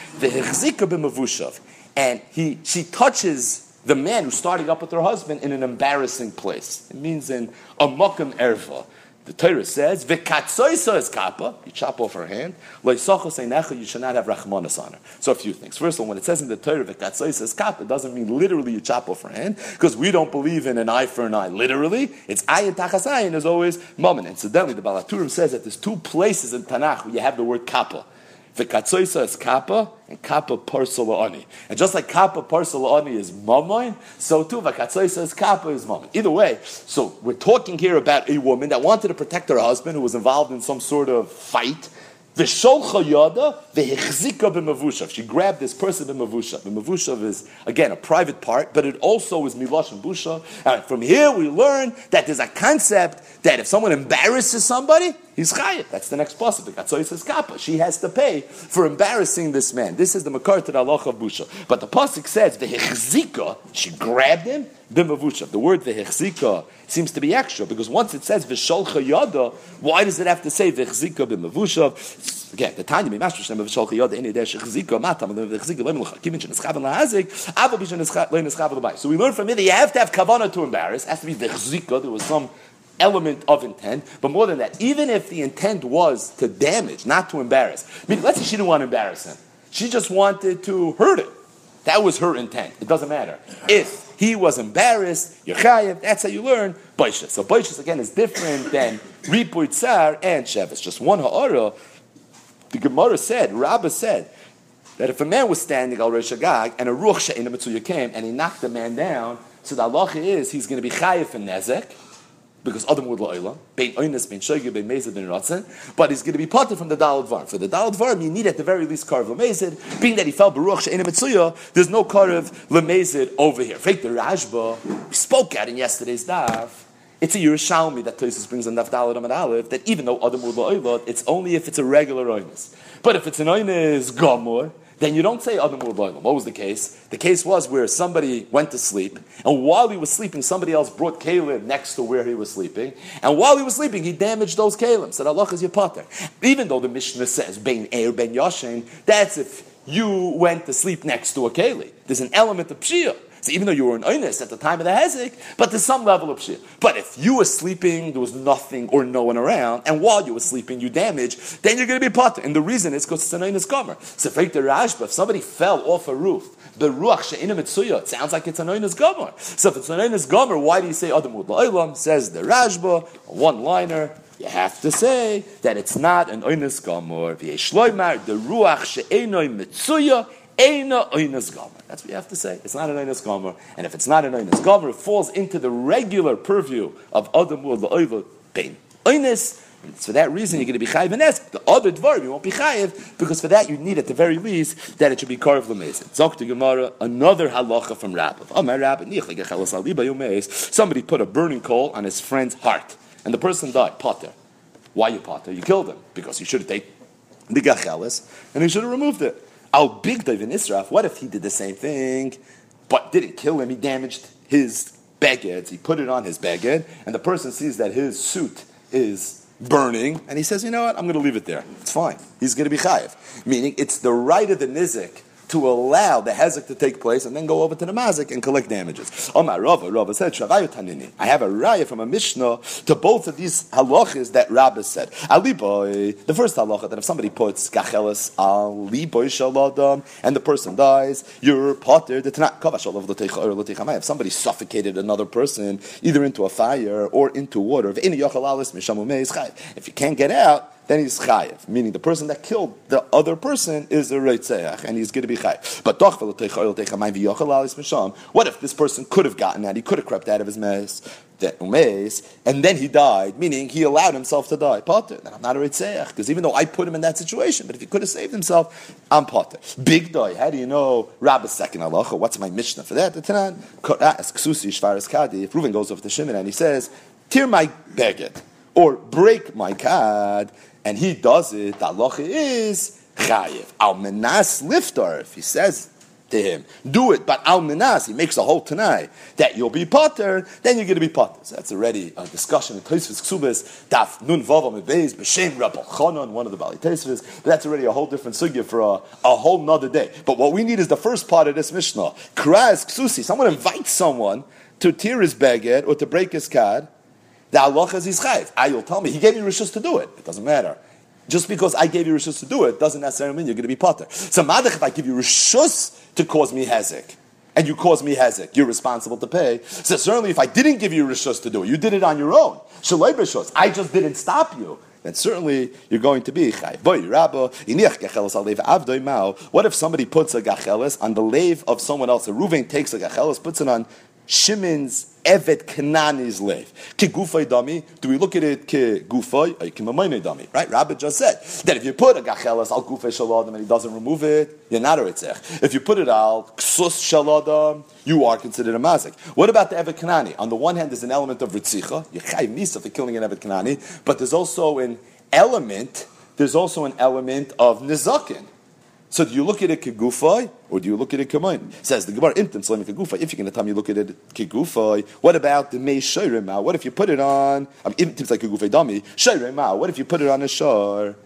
And he, she touches the man who's starting up with her husband in an embarrassing place. It means in a mokam erva. The Torah says, "V'katzoisa is kappa." You chop off her hand. Loisachos einecha. You should not have rachmanis on her. So a few things. First of all, when it says in the Torah, "V'katzoisa is kappa," it doesn't mean literally you chop off her hand because we don't believe in an eye for an eye. Literally, it's ayin tachas ayin is always moment. Incidentally, the Baal HaTurim says that there's two places in Tanakh where you have the word kappa. The katsoisa is kappa, and kappa parsalani. And just like kappa parsalani is mamoin, so too vakatsoisa is kappa is mamoin. Either way, so we're talking here about a woman that wanted to protect her husband who was involved in some sort of fight. V'sholcha yada v'hechzika b'mavushav. She grabbed this person b'mavushav. B'mavushav is, again, a private part, but it also is milash and busha. And from here we learn that there's a concept that if someone embarrasses somebody, he's chayiv. That's the next possible. Says kappa. She has to pay for embarrassing this man. This is the makar to the Allah of busha. But the pasuk says the. She grabbed him. B'mavusha. The word v'hechzika seems to be extra because once it says v'sholcha yada, why does it have to say v'hechzika b'mavusha? Again, the Tanya Mimash Shem v'sholcha yada in der shechzika matam v'hechzika leim l'chakim shen eschav lahazik avo b'shen leim eschav l'bay. So we learn from it that you have to have kavana to embarrass. It has to be v'hechzika. There was some element of intent, but more than that, even if the intent was to damage, not to embarrass. I mean, let's say she didn't want to embarrass him. She just wanted to hurt him. That was her intent. It doesn't matter. If he was embarrassed, Yechayev, that's how you learn Baishas. So Baishas again is different than Ripuy Tsar and Shevis. Just one Ha'ara, the Gemara said, Rabbah said, that if a man was standing al Rosh Agag and a Ruach She'ina Mitzuya came and he knocked the man down, so the halacha is he's going to be chayiv and nezek, because Adam would la'ila, bein oines, bein shogir, bein mezid, bein ratzin, but he's going to be parted from the dalad var. For the dalad var, you need at the very least karv lemezid, being that he fell baruch she'ena mitzuya, there's no karv lemezid over here. Fake the Rashba, we spoke at in yesterday's daf, it's a Yerushalmi that Tosis brings on Daf Dalad Amad Aleph that even though Adam would la'ila, it's only if it's a regular oines. But if it's an oines gomor, then you don't say oh, Adam What was the case? The case was where somebody went to sleep, and while he was sleeping, somebody else brought kalim next to where he was sleeping, and while he was sleeping, he damaged those kalim. Said Allah is your potter. Even though the Mishnah says Ben Eir Ben Yashin, that's if you went to sleep next to a keli. There's an element of pshiyah. So even though you were an oinus at the time of the hezek, but there's some level of shit. But if you were sleeping, there was nothing or no one around, and while you were sleeping, you damaged, then you're going to be potter. And the reason is because it's an oinus gomer. So if if somebody fell off a roof, the ruach she'ina it sounds like it's an oinus gomer. So if it's an oinus gomer, why do you say adam la'ilam? Says the Rashba, one liner. you have to say that it's not an oinus gomor. V'yeshloimar the ruach she'enoi mitzuya eina oinus gomor. That's what you have to say. It's not an oinus gomor, and if it's not an oinus gomor, it falls into the regular purview of adam ul la'oiva pain. Oinus. So for that reason, you're going to be chayiv and esk. The other dvar, you won't be chayiv, because for that you need at the very least that it should be karv lemezit. Zok to Gemara, another halacha from Rabbi. Oh, my Rabbi, somebody put a burning coal on his friend's heart, and the person died, potter. Why you potter? You killed him, because you should have taken the gachelis, and he should have removed it. Al big in Israf, what if he did the same thing, but didn't kill him, he damaged his beged, he put it on his beged, and the person sees that his suit is burning, and he says, you know what, I'm going to leave it there. It's fine. He's going to be chayiv. Meaning, it's the right of the nizik to allow the hezek to take place and then go over to the mazik and collect damages. Omar Rava, Rava said. I have a raya from a Mishnah to both of these halachas that Rabbi said. Ali boy, the first halacha that if somebody puts gachelis ali boy shaladam and the person dies, you're potter the tanat If somebody suffocated another person either into a fire or into water, if you can't get out, then he's chayiv, meaning the person that killed the other person is a reitzeach, and he's going to be chayiv. But what if this person could have gotten out? He could have crept out of his mess, and then he died, meaning he allowed himself to die. Potter, then I'm not a reitzeach, because even though I put him in that situation, but if he could have saved himself, I'm potter. Big die. How do you know Rabbi's second halacha? What's my mishnah for that? The Tanan. If Reuven goes over to Shimon and he says, "Tear my beged." Or break my card, and he does it, the halacha is chayiv. Al menas liftar, if he says to him, do it, but al menas, he makes a whole tanai, that you'll be potter, then you're going to be potter. So that's already a discussion in Tosfos Ksubas, daf nun vavam beis, b'shem Rabbi Chanan, one of the Bali Tosfos, but that's already a whole different sugya for a, a whole nother day. But what we need is the first part of this Mishnah. Kraz Ksusi, someone invites someone to tear his beged or to break his card, the halacha is his chayv. Ah, you'll tell me, he gave me rishus to do it. It doesn't matter. Just because I gave you rishus to do it doesn't necessarily mean you're going to be potter. So madach, if I give you rishus to cause me hezek, and you cause me hezek, you're responsible to pay. So certainly if I didn't give you rishus to do it, you did it on your own. Shaloi rishus, I just didn't stop you. Then certainly you're going to be chayv. What if somebody puts a gachelis on the lave of someone else? A Ruvain takes a gachelis, puts it on Shimon's Evet Kanani's live. Ki gufay dami, do we look at it ki gufay, or ki mamayne dami, right? Rabbi just said that if you put a gachelas al gufay shaladam and he doesn't remove it, you're not a ritzech. If you put it al ksus shaladam, you are considered a mazik. What about the Evet Kanani? On the one hand, there's an element of ritzicha, you chayv misa for killing an Evet Kanani, but there's also an element, there's also an element of nizakin. So do you look at it kegufay or do you look at it kamoin? Says the Gemara imtim slim kegufay. If you're going to tell me you look at it kegufay, what about the mei shayrema? What if you put it on? I mean, imtim like kegufay dami shayrema. What if you put it on a shore?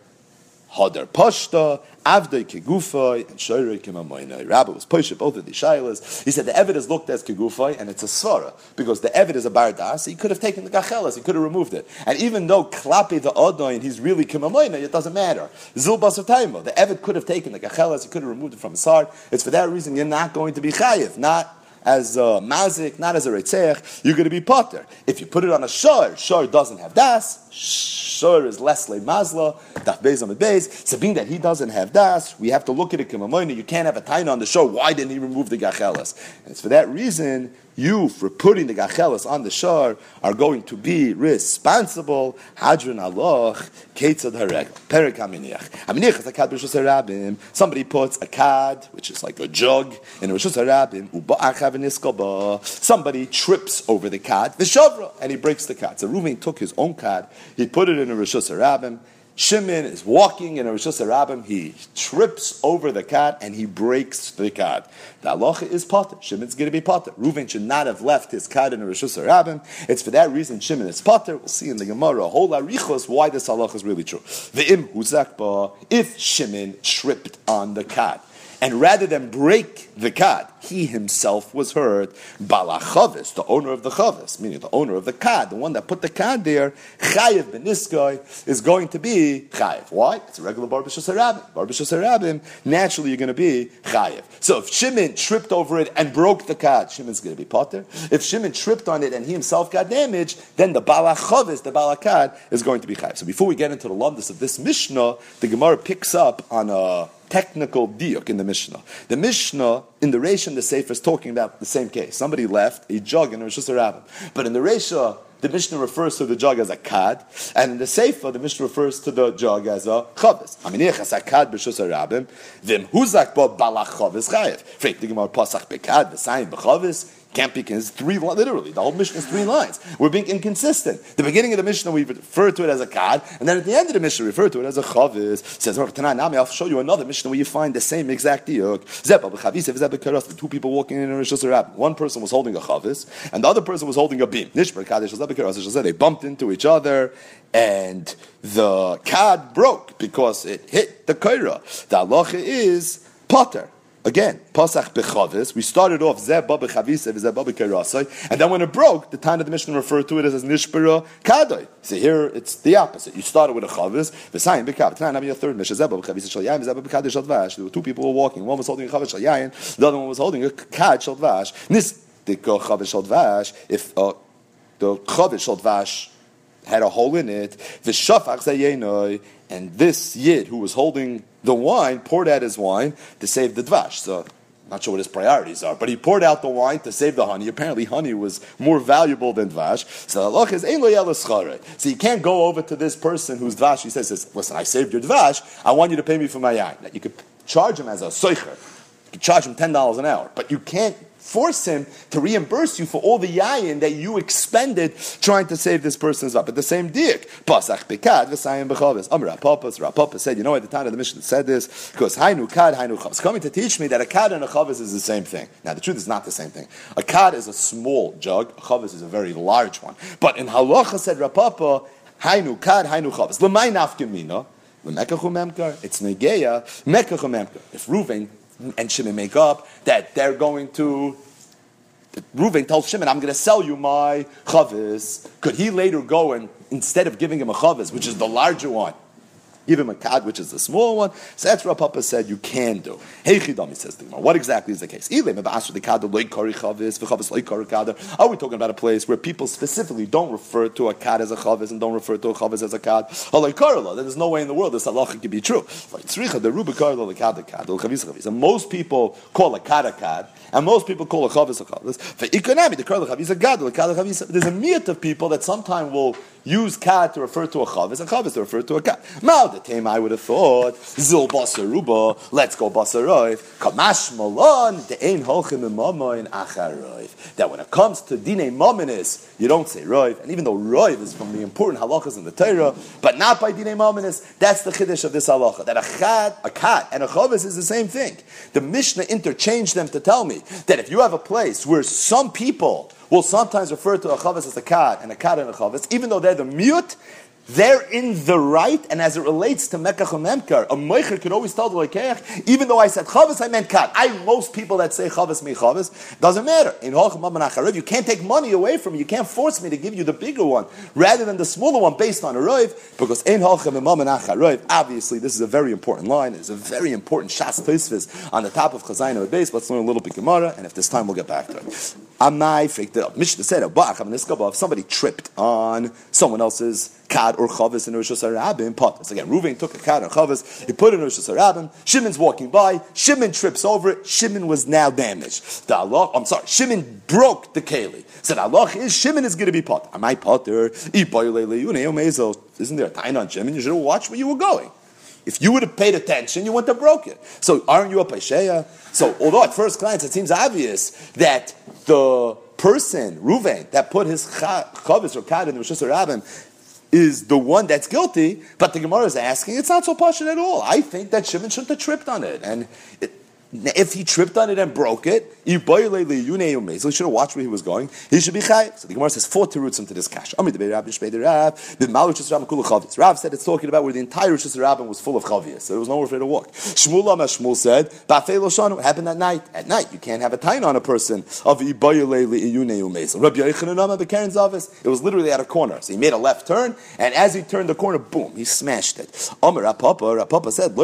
Hadar Pashta, Avdei Kegufai, and Shoirei Kimamoinai. Rabbi was Poshe, both of the Shailas. He said the Evid is looked as Kegufai, and it's a Svara, because the Evid is a Bardas, he could have taken the Gachelas, he could have removed it. And even though Klapi the Odoin, he's really Kimamoinai, it doesn't matter. Zil Basataimo, the Evid could have taken the Gachelas, he could have removed it from his heart. It's for that reason you're not going to be Chayiv, not as a mazik, not as a retzech, you're going to be potter. If you put it on a shor, shor doesn't have das, shor is less le mazla, daf beis on beis. So being that he doesn't have das, we have to look at it kimamoyni. You can't have a taina on the shor. Why didn't he remove the gachelas? And it's for that reason you, for putting the gachelas on the shor, are going to be responsible. Hadron aloch, ketzad harek, perik aminiach. Aminiach is a kad b'rishus harabim. Somebody puts a kad, which is like a jug, in a rishus harabim, uba'ach Somebody trips over the kad, v'shavra, and he breaks the kad. So Ruvain took his own kad, he put it in a rishus harabim, Shimon is walking in a rishus harabim, he trips over the cat and he breaks the cat. The halacha is potter. Shimon's going to be potter. Reuven should not have left his cat in a rishus harabim. It's for that reason Shimon is potter. We'll see in the Gemara a whole arichos why this halacha is really true. The im huzakba, if Shimon tripped on the cat and rather than break the kad, he himself was hurt. Balachavis, the owner of the chavis, meaning the owner of the kad, the one that put the kad there, chayiv beniskoy, is going to be chayiv. Why? It's a regular barbishus harabim. Barbishus harabim, naturally you're going to be chayiv. So if Shimon tripped over it and broke the kad, Shimon's going to be potter. If Shimon tripped on it and he himself got damaged, then the balachavis, the balakad, is going to be chayiv. So before we get into the lumdus of this Mishnah, the Gemara picks up on a technical diuk in the Mishnah. The Mishnah in the Reisha and the Sefer is talking about the same case. Somebody left a jug and it was just a rabbin. But in the Reisha, the Mishnah refers to the jug as a kad, and in the Sefer, the Mishnah refers to the jug as a chavis. Aminiach as a kad b'shus a rabbin, v'im huzak bo balach chavis chayev. Freit the Gemara pasach bekad, v'sayim b'chavis, can't be it's three literally. The whole Mishnah is three lines. We're being inconsistent. The beginning of the Mishnah we refer to it as a kad, and then at the end of the Mishnah we refer to it as a chavis. Says I'll show you another Mishnah where you find the same exact diuk. Two people walking in a Rishus One person was holding a chavis, and the other person was holding a beam. They bumped into each other, and the kad broke because it hit the kaira. The halacha is potter. Again, Pasach Bechavis, we started off Zeba Bechavisa, Zeba Bekarasai, and then when it broke, the time of the Mishnah referred to it as Nishpera Kadai. So here it's the opposite. You started with a Chavis, Vesayim Bekav. Tonight, I'm your third Mishnah, Zeba Bechavisa Shal Yayin, Zeba Bekadish Shal There were two people who were walking. One was holding a Chavis Shal Yayin, the other one was holding a Kad Shal Vash. Nis Dika Chavis Shal Vash, if uh, the Chavis Shal Vash had a hole in it, the Shafach Zayenoi, and this Yid who was holding the wine poured out his wine to save the dvash. So, not sure what his priorities are, but he poured out the wine to save the honey. Apparently, honey was more valuable than dvash. So, Allah is So, you can't go over to this person who's dvash. He says, "Listen, I saved your dvash. I want you to pay me for my yain." You could charge him as a soicher. You could charge him ten dollars an hour, but you can't force him to reimburse you for all the yayin that you expended trying to save this person's up. At the same dik, pasach bekad v'sayim b'chavis. Amr Rapapas, Rapapas said, you know at the time of the mission said this because hainu kad hainu chavis. Coming to teach me that a kad and a chavis is the same thing. Now the truth is not the same thing. A kad is a small jug. A chavis is a very large one. But in halacha said Rapapa, hainu kad hainu chavis. L'may nafkemina. It's negeya mekach If Ruvain and Shimon make up that they're going to. Reuven tells Shimon, "I'm going to sell you my chavis." Could he later go and instead of giving him a chavis, which is the larger one, give him a kad, which is the small one. So that's what Papa said you can do. Hey Chidami says the What exactly is the case? Are we talking about a place where people specifically don't refer to a kad as a chavis and don't refer to a chavis as a kad? There's no way in the world this halacha can be true. And most people call a kad a kad, and most people call a chavis a chavis. There's a myth of people that sometimes will use kad to refer to a chavis and chavis to refer to a kad. Mal the tame I would have thought zil basaruba. Let's go basaroiv. Kamash malon the ein holchim in acharoiv. That when it comes to dine mominis, you don't say roiv, and even though roiv is from the important halachas in the Torah, but not by dine mominis, that's the chiddush of this halacha. That a chad, a kat, and a chavis is the same thing. The Mishnah interchanged them to tell me that if you have a place where some people will sometimes refer to a chavis as a kat and a kat and a chavis, even though they're the mute, they're in the right, and as it relates to Mekach Memkar, a Meicher could always tell the Lekeach, even though I said Chavis, I meant Kat. I, most people that say Chavis, me Chavis, doesn't matter. In Holchem you can't take money away from me, you can't force me to give you the bigger one, rather than the smaller one based on a Roiv, because in Holchem Mamanach obviously this is a very important line, it's a very important Shas Tosfis on the top of Chazayim base. Let's learn a little bit Gemara, and if this time we'll get back to it. Amai freaked it up. Mishnah said, if somebody tripped on someone else's kad or chavis in rishus harabim potas. Again, Reuven took a kad or chavis, he put it in rishus harabim. Shimon's walking by, Shimon trips over it. Shimon was now damaged. The Allah, I'm sorry, Shimon broke the keli. Said Allah is Shimon is going to be pot. Am I potter? Isn't there a time on Shimon? You should have watched where you were going. If you would have paid attention, you wouldn't have broken. So aren't you a Paisheya? So although at first glance it seems obvious that the person, Ruvain, that put his chavis or kad in the rishus harabim is the one that's guilty, but the Gemara is asking, it's not so passionate at all. I think that Shimon shouldn't have tripped on it. And it, if he tripped on it and broke it, he should have watched where he was going. He should be chayiv. So the Gemara says four roots into this cash. Rav said it's talking about where the entire rishus harabim was full of chavias, so there was nowhere for him to walk. Shmuel Shmuel said, What happened that night? At night, you can't have a tain on a person of It was literally at a corner. So he made a left turn, and as he turned the corner, boom, he smashed it. Amar Rapapa, Rapapa said,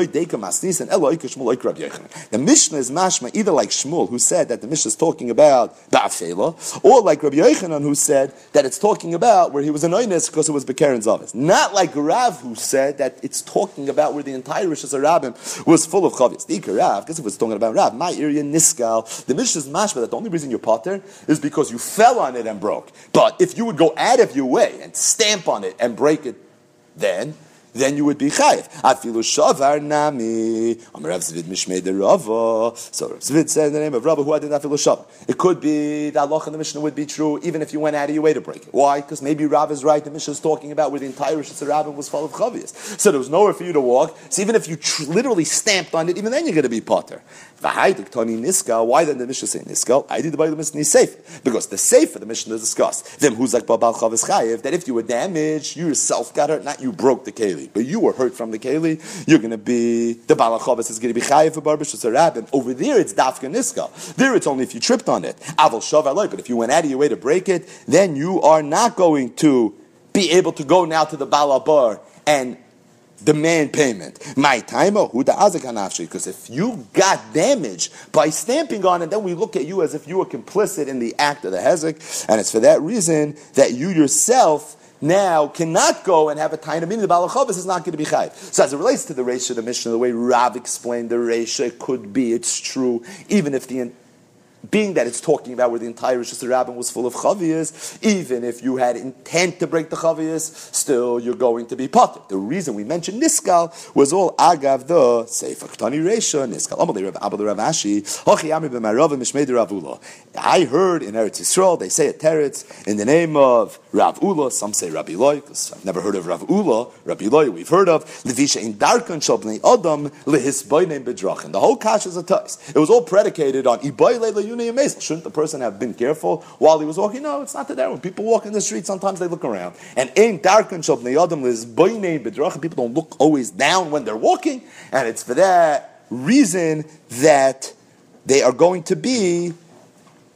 The Mishnah is mashma either like Shmuel, who said that the Mishnah is talking about Ba'afela, or like Rabbi Yochanan, who said that it's talking about where he was an because it was Bekerin Zavis. Not like Rav, who said that it's talking about where the entire rishus harabim was full of chavis. The Rav, because if it's talking about Rav, my area Niskal, the Mishnah is mashma that the only reason you're potter is because you fell on it and broke. But if you would go out of your way and stamp on it and break it, then then you would be chayiv. Afilu shavar nami. Amar Rav Zvid mishmei de Rava. So Rav Zvid said in the name of Rava who had afilu shavar. It could be that halacha in the Mishnah would be true even if you went out of your way to break it. Why? Because maybe Rav is right. The Mishnah is talking about where the entire rishus harabim was full of chavias. So there was nowhere for you to walk. So even if you tr- literally stamped on it, even then you're going to be potter. Why then the Mishnah say niskal? I did the Bible Mishnah safe because the safe of the Mishnah is discussed. Then who's like babal chavis chayiv that if you were damaged, you yourself got hurt, not you broke the keli, but you were hurt from the keli. You're going to be the balal chavis is going to be chayiv for barbish and over there it's dafka niskal. There it's only if you tripped on it. Aval shav but if you went out of your way to break it, then you are not going to be able to go now to the balabar and demand payment. My time, oh, who the Because if you got damaged by stamping on it, then we look at you as if you were complicit in the act of the hezek, and it's for that reason that you yourself now cannot go and have a taina, meaning the Balachavas is not going to be chayv. So as it relates to the Resha, the Mishnah, the way Rav explained the ratio, it could be, it's true, even if the being that it's talking about where the entire rishus harabim was full of chavias, even if you had intent to break the chavias, still you're going to be potter. The reason we mentioned niskal was all agav the sefer ktani reisha niskal. Amalei Rav Abel Rav Ashi hochi ami b'marav mishmei. I heard in Eretz Yisrael they say a teretz in the name of Rav Ula. Some say Rabbi Loi because I've never heard of Rav Ula. Rabbi Loi we've heard of levisha in darkan shabnei adam lehisbayneim bedrachen. The whole kash is a tais. It was all predicated on ibayle Shouldn't the person have been careful while he was walking? No, it's not that. When people walk in the street, sometimes they look around. And in darken shop neyadam is People don't look always down when they're walking, and it's for that reason that they are going to be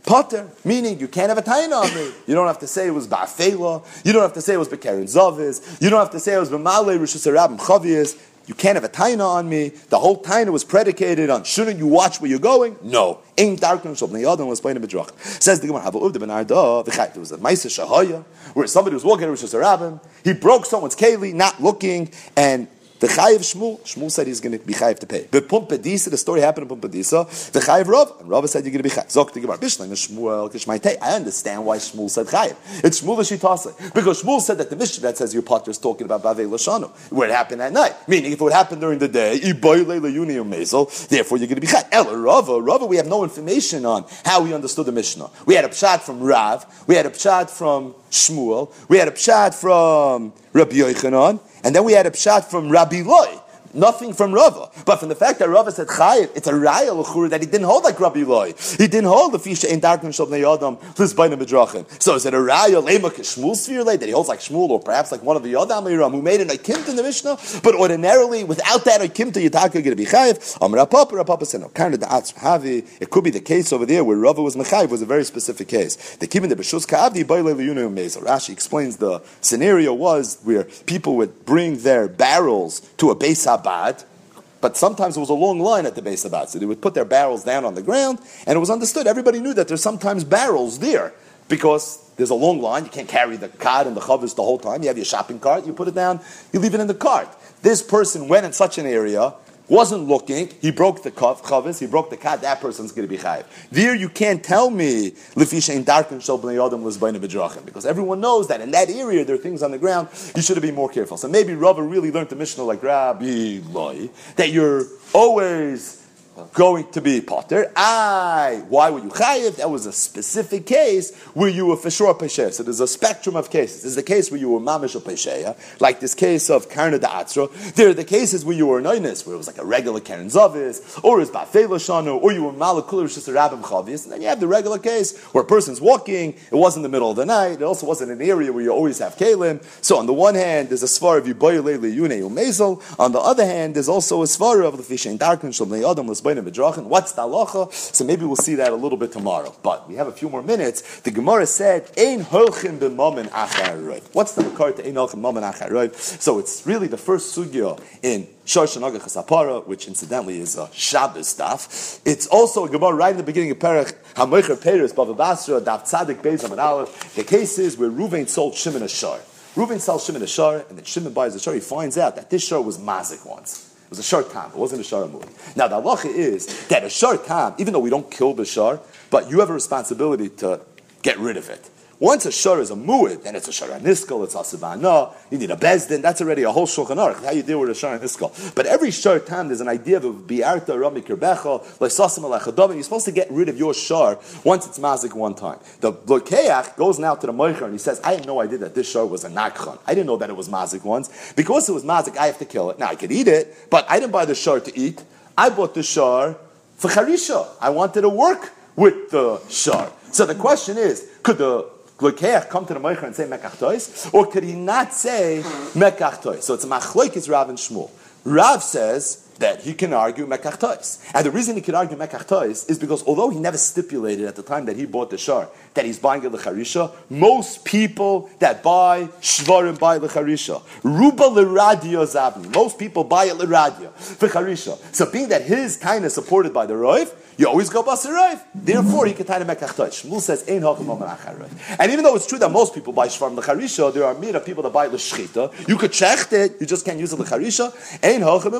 Potter, meaning you can't have a taina on me. You don't have to say it was Ba'afela. You don't have to say it was Bekerin Zavis. You don't have to say it was B'malei Rishus Arabim Chavias. You can't have a taina on me. The whole taina was predicated on shouldn't you watch where you're going? No. Ain't darkness of Neyadon was playing a bedrach. Says the Gemara, Hava Uvda b'Nehardea, there was a Maisa Shahaya, where somebody was walking to rishus harabim, he broke someone's keli, not looking, and the Chayiv Shmuel, Shmuel said he's going to be Chayiv to pay. But Pumbedisa, the story happened in Pumbedisa, the Chayiv Rav, and Rav said you're going to be Chayiv. Zok the Gemara, Bishlang, Shmuel, Kishmaitei. I understand why Shmuel said Chayiv. It's Shmuel Shitase. Because Shmuel said that the Mishnah that says your potter is talking about Bavei Lashanu, where it happened at night. Meaning, if it would happen during the day, therefore you're going to be Chayiv. Ela Rava, Rava, we have no information on how we understood the Mishnah. We had a pshat from Rav, we had a pshat from Shmuel, we had a pshat from Rabbi Yochanan, and then we had a pshat from Rabbi Loi. Nothing from Rava. But from the fact that Rava said Chayiv, it's a raya l'chur that he didn't hold like Rabbi Loi. He didn't hold the fisha in darkness of Neyadam, Lizbaina Midrachim. So is it a raya lema Shmuel sphere that he holds like Shmuel or perhaps like one of the Yadam Iram who made an Akimt in the Mishnah? But ordinarily, without that Akimt, Yitaka going to be Chayiv. Am Rapapa, Rapapa said, no, kind of the Atz Havi. It could be the case over there where Rava was Mechayiv was a very specific case. The Kibin the Beshus Ka'avdi, Baile Liyunu Mezel. Rashi explains the scenario was where people would bring their barrels to a base Abad, but sometimes it was a long line at the base of that. So they would put their barrels down on the ground, and it was understood. Everybody knew that there's sometimes barrels there because there's a long line. You can't carry the cart and the chavis the whole time. You have your shopping cart, you put it down, you leave it in the cart. This person went in such an area wasn't looking, he broke the chavis, he broke the cat, that person's going to be chayiv. There you can't tell me, because everyone knows that in that area there are things on the ground, you should have been more careful. So maybe Rava really learned the Mishnah like Rabbi Loi, that you're always going to be potter. I, why were you chayiv? That was a specific case where you were for sure pesheya. So there's a spectrum of cases. There's the case where you were mamish or pesheya, like this case of karna da atzra. There are the cases where you were noinus, where it was like a regular karen zavis, or it's bafela shanu, or you were malakul rabim chavis. And then you have the regular case where a person's walking, it wasn't the middle of the night, it also wasn't an area where you always have kalim. So on the one hand, there's a svar of you boyle yune umezel. On the other hand, there's also a svar of the fish fishin darkin shalmei adam What's the halacha? So maybe we'll see that a little bit tomorrow. But we have a few more minutes. The Gemara said, Ein holchim b'momen acharayv. What's the makar to Ein holchim b'momen acharayv? So it's really the first sugya in Shoshanaga Chasapara, which incidentally is a Shabbos stuff. It's also a Gemara right in the beginning of Perech, Hamoicher Peres, Bava Basra, Dav Tzadik Beis Aleph. The case is where Ruvain sold Shimon a shar. Ruvain sells Shimon a shar, and then Shimon buys a shar. He finds out that this shar was mazik once was a short time. It wasn't a shar movie. Now the halacha is that a short time, even though we don't kill the shar, but you have a responsibility to get rid of it. Once a shor is a mu'id, then it's a shor aniskal, it's asivana, you need a bezdin, that's already a whole shulchan aruch, how you deal with a shor aniskal. But every shor time, there's an idea of bi'arta rami kirbecha, leisasim alechadavim, you're supposed to get rid of your shor once it's mazik one time. The blokeach goes now to the moicher and he says, I had no idea that this shor was a nakchan. I didn't know that it was mazik once. Because it was mazik, I have to kill it. Now I could eat it, but I didn't buy the shor to eat. I bought the shor for charisha. I wanted to work with the shor. So the question is, could the Lokeach come to the Meicher and say Mekach or could he not say Mekach So it's a Machloikis Rav and Shmuel. Rav says that he can argue Mekach And the reason he can argue Mekach is because although he never stipulated at the time that he bought the shar that he's buying a lecharisha, most people that buy shvarim buy the lecharisha. Ruba leradia zabni. Most people buy it leradia for charisha. So being that his kind is supported by the roiv, you always go basarayv. Therefore, he can tie the mekachtosh. Shmuel says, "Ein And even though it's true that most people buy shvarim lecharisha, there are many people that buy l'shchita. You could check it, you just can't use it lecharisha. Ein hachem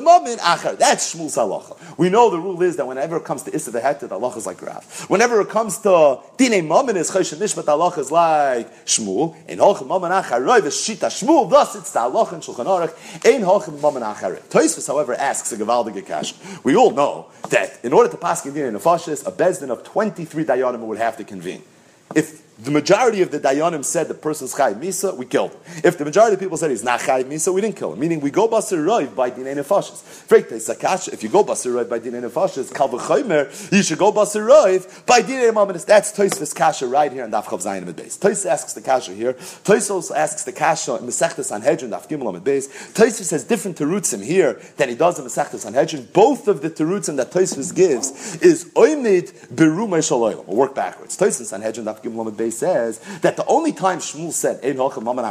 achar. That's Shmuel's halacha. We know the rule is that whenever it comes to issa the heter, the halacha is like Rav. Whenever it comes to dine mammon is choshen nishmat, the halacha is like Shmuel. Ein hachem mammon achar. Roiv is shita Shmuel. Thus, it's the halacha in Shulchan Aruch. Ein hachem mammon achar. Toisvus, however, asks a gevaldige kash. We all know that in order to pass in din nefashis, a bezdin of 23 dayanim would have to convene. If the majority of the Dayanim said the person's Chai Misa, we killed him. If the majority of people said he's not Chai Misa, we didn't kill him. Meaning we go Basir Roiv by Dinei Nefashis. If you go Basir Roiv by Dinei Nefashis, Kalva you should go Basir Roiv by Dinei Nefashis. That's Toisvis Kasha right here in Daf Chav Zayin Amid Beis. Asks the Kasha here. Tois also asks the Kasha in Mesechtes Sanhedrin Daf Gimel Amid Beis. Toisvis has different terutzim here than he does in Mesechtes Sanhedrin. Both of the terutzim that Toisvis gives is Oimid Beru Meishaloyim. We'll work backwards. Toisvis Sanhedrin Daf Gimel Amid Beis says that the only time Shmuel said Ein Hochem Maman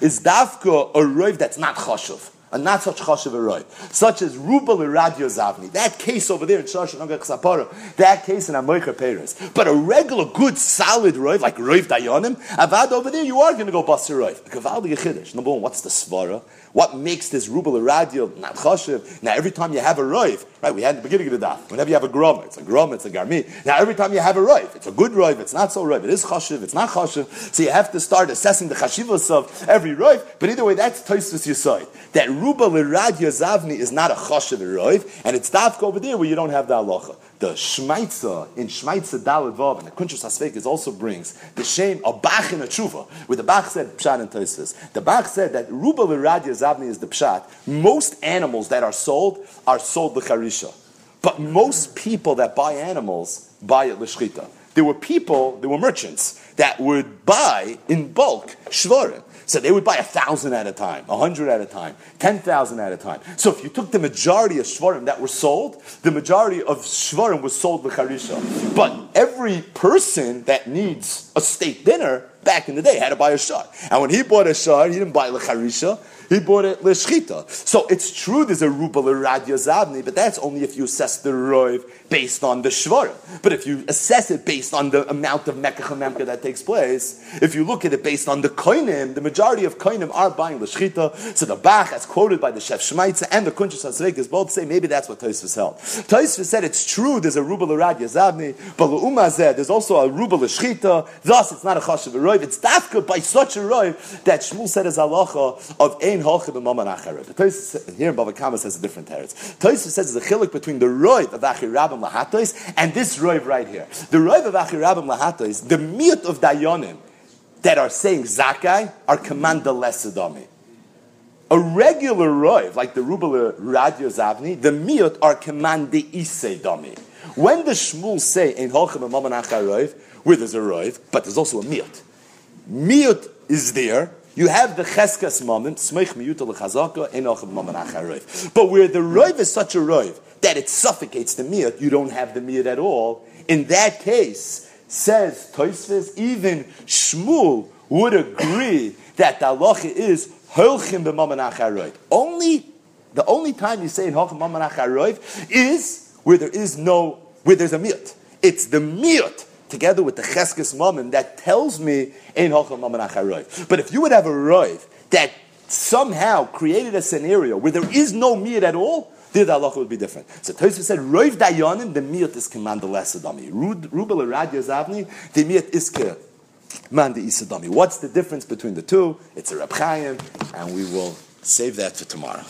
is Dafka a roiv that's not chashuv and not such chashiv roiv, such as Rubal Radio Zavni. That case over there in Shosh and Ksapara, that case in Amoicha Peres. But a regular, good, solid roiv, like roiv Dayanim, Avad over there, you are going to go bust basir roiv. Number one, what's the svara? What makes this rubel radio not chashiv? Now, every time you have a roiv, right? We had in the beginning of the daf. Whenever you have a grom, it's a grom, it's a garmi. Now, every time you have a roiv, it's a good roiv, it's not so roiv. It is chashiv, it's not chashiv. So you have to start assessing the chashivas of every roiv. But either way, that's toisvus yisod. That rubel radio zavni is not a chashiv roiv, and it's dafka over there where you don't have the halacha the Shmaitza in Shmaitza Dalad Vav and the Kuntres Hasfeikos also brings the shame of Bach in a Tshuva, where the Bach said Pshat and Toisus. The Bach said that Ruba Liradia Zavni is the Pshat. Most animals that are sold are sold L'charisha. But most people that buy animals buy it L'shchita. There were people, there were merchants that would buy in bulk Shvarim. So they would buy a thousand at a time, a hundred at a time, ten thousand at a time. So if you took the majority of shvarim that were sold, the majority of shvarim was sold lecharisha. But every person that needs a steak dinner back in the day had to buy a shar. And when he bought a shar, he didn't buy lecharisha. He bought it l'shchita. So it's true there's a ruba l'radya zavni, but that's only if you assess the roiv based on the shvara. But if you assess it based on the amount of mekach that takes place, if you look at it based on the koinim, the majority of koinim are buying l'shchita. So the Bach, as quoted by the Shev Shmaitza and the Kuntres Hasfeikos, both say maybe that's what Tosfos held. Tosfos said it's true there's a ruba l'radya zavni, but l'umazeh there's also a ruba l'shchita. Thus, it's not a chashav roiv. It's dafka by such a roiv that Shmuel said as halacha of ein halchim b'maman acharev. The Tosfos here in Bava Kama says a different teretz. Tosfos says the chiluk between the roiv of lahatois and this roiv right here. The roiv of Achir achirabim lahatois, the miut of dayonim that are saying zakai are command the lesadami. A regular roiv, like the Rubala Radio Zavni, the miut are command the dami. When the Shmuel say in Holchem Maman Roiv, where there's a Roiv, but there's also a miut. Miut is there. You have the cheskas moment, smeich miyut lechazaka, in Holchem Maman Roiv. But where the Roiv is such a Roiv that it suffocates the miut, you don't have the miut at all. In that case, says Toisves, even Shmuel would agree that the halacha is holchim b'maman acharoiv. Only the only time you say holchim b'maman acharoiv is where there is no where there's a miut. It's the miut together with the cheskes mammon that tells me in acharoiv. But if you would have a roiv that somehow created a scenario where there is no miut at all, the halacha would be different. So Tosfos said, Roiv dayanim, the miut is command less adami. Rubel zavni, the miut is man the isadami. What's the difference between the two? It's a Reb Chaim, and we will save that for tomorrow.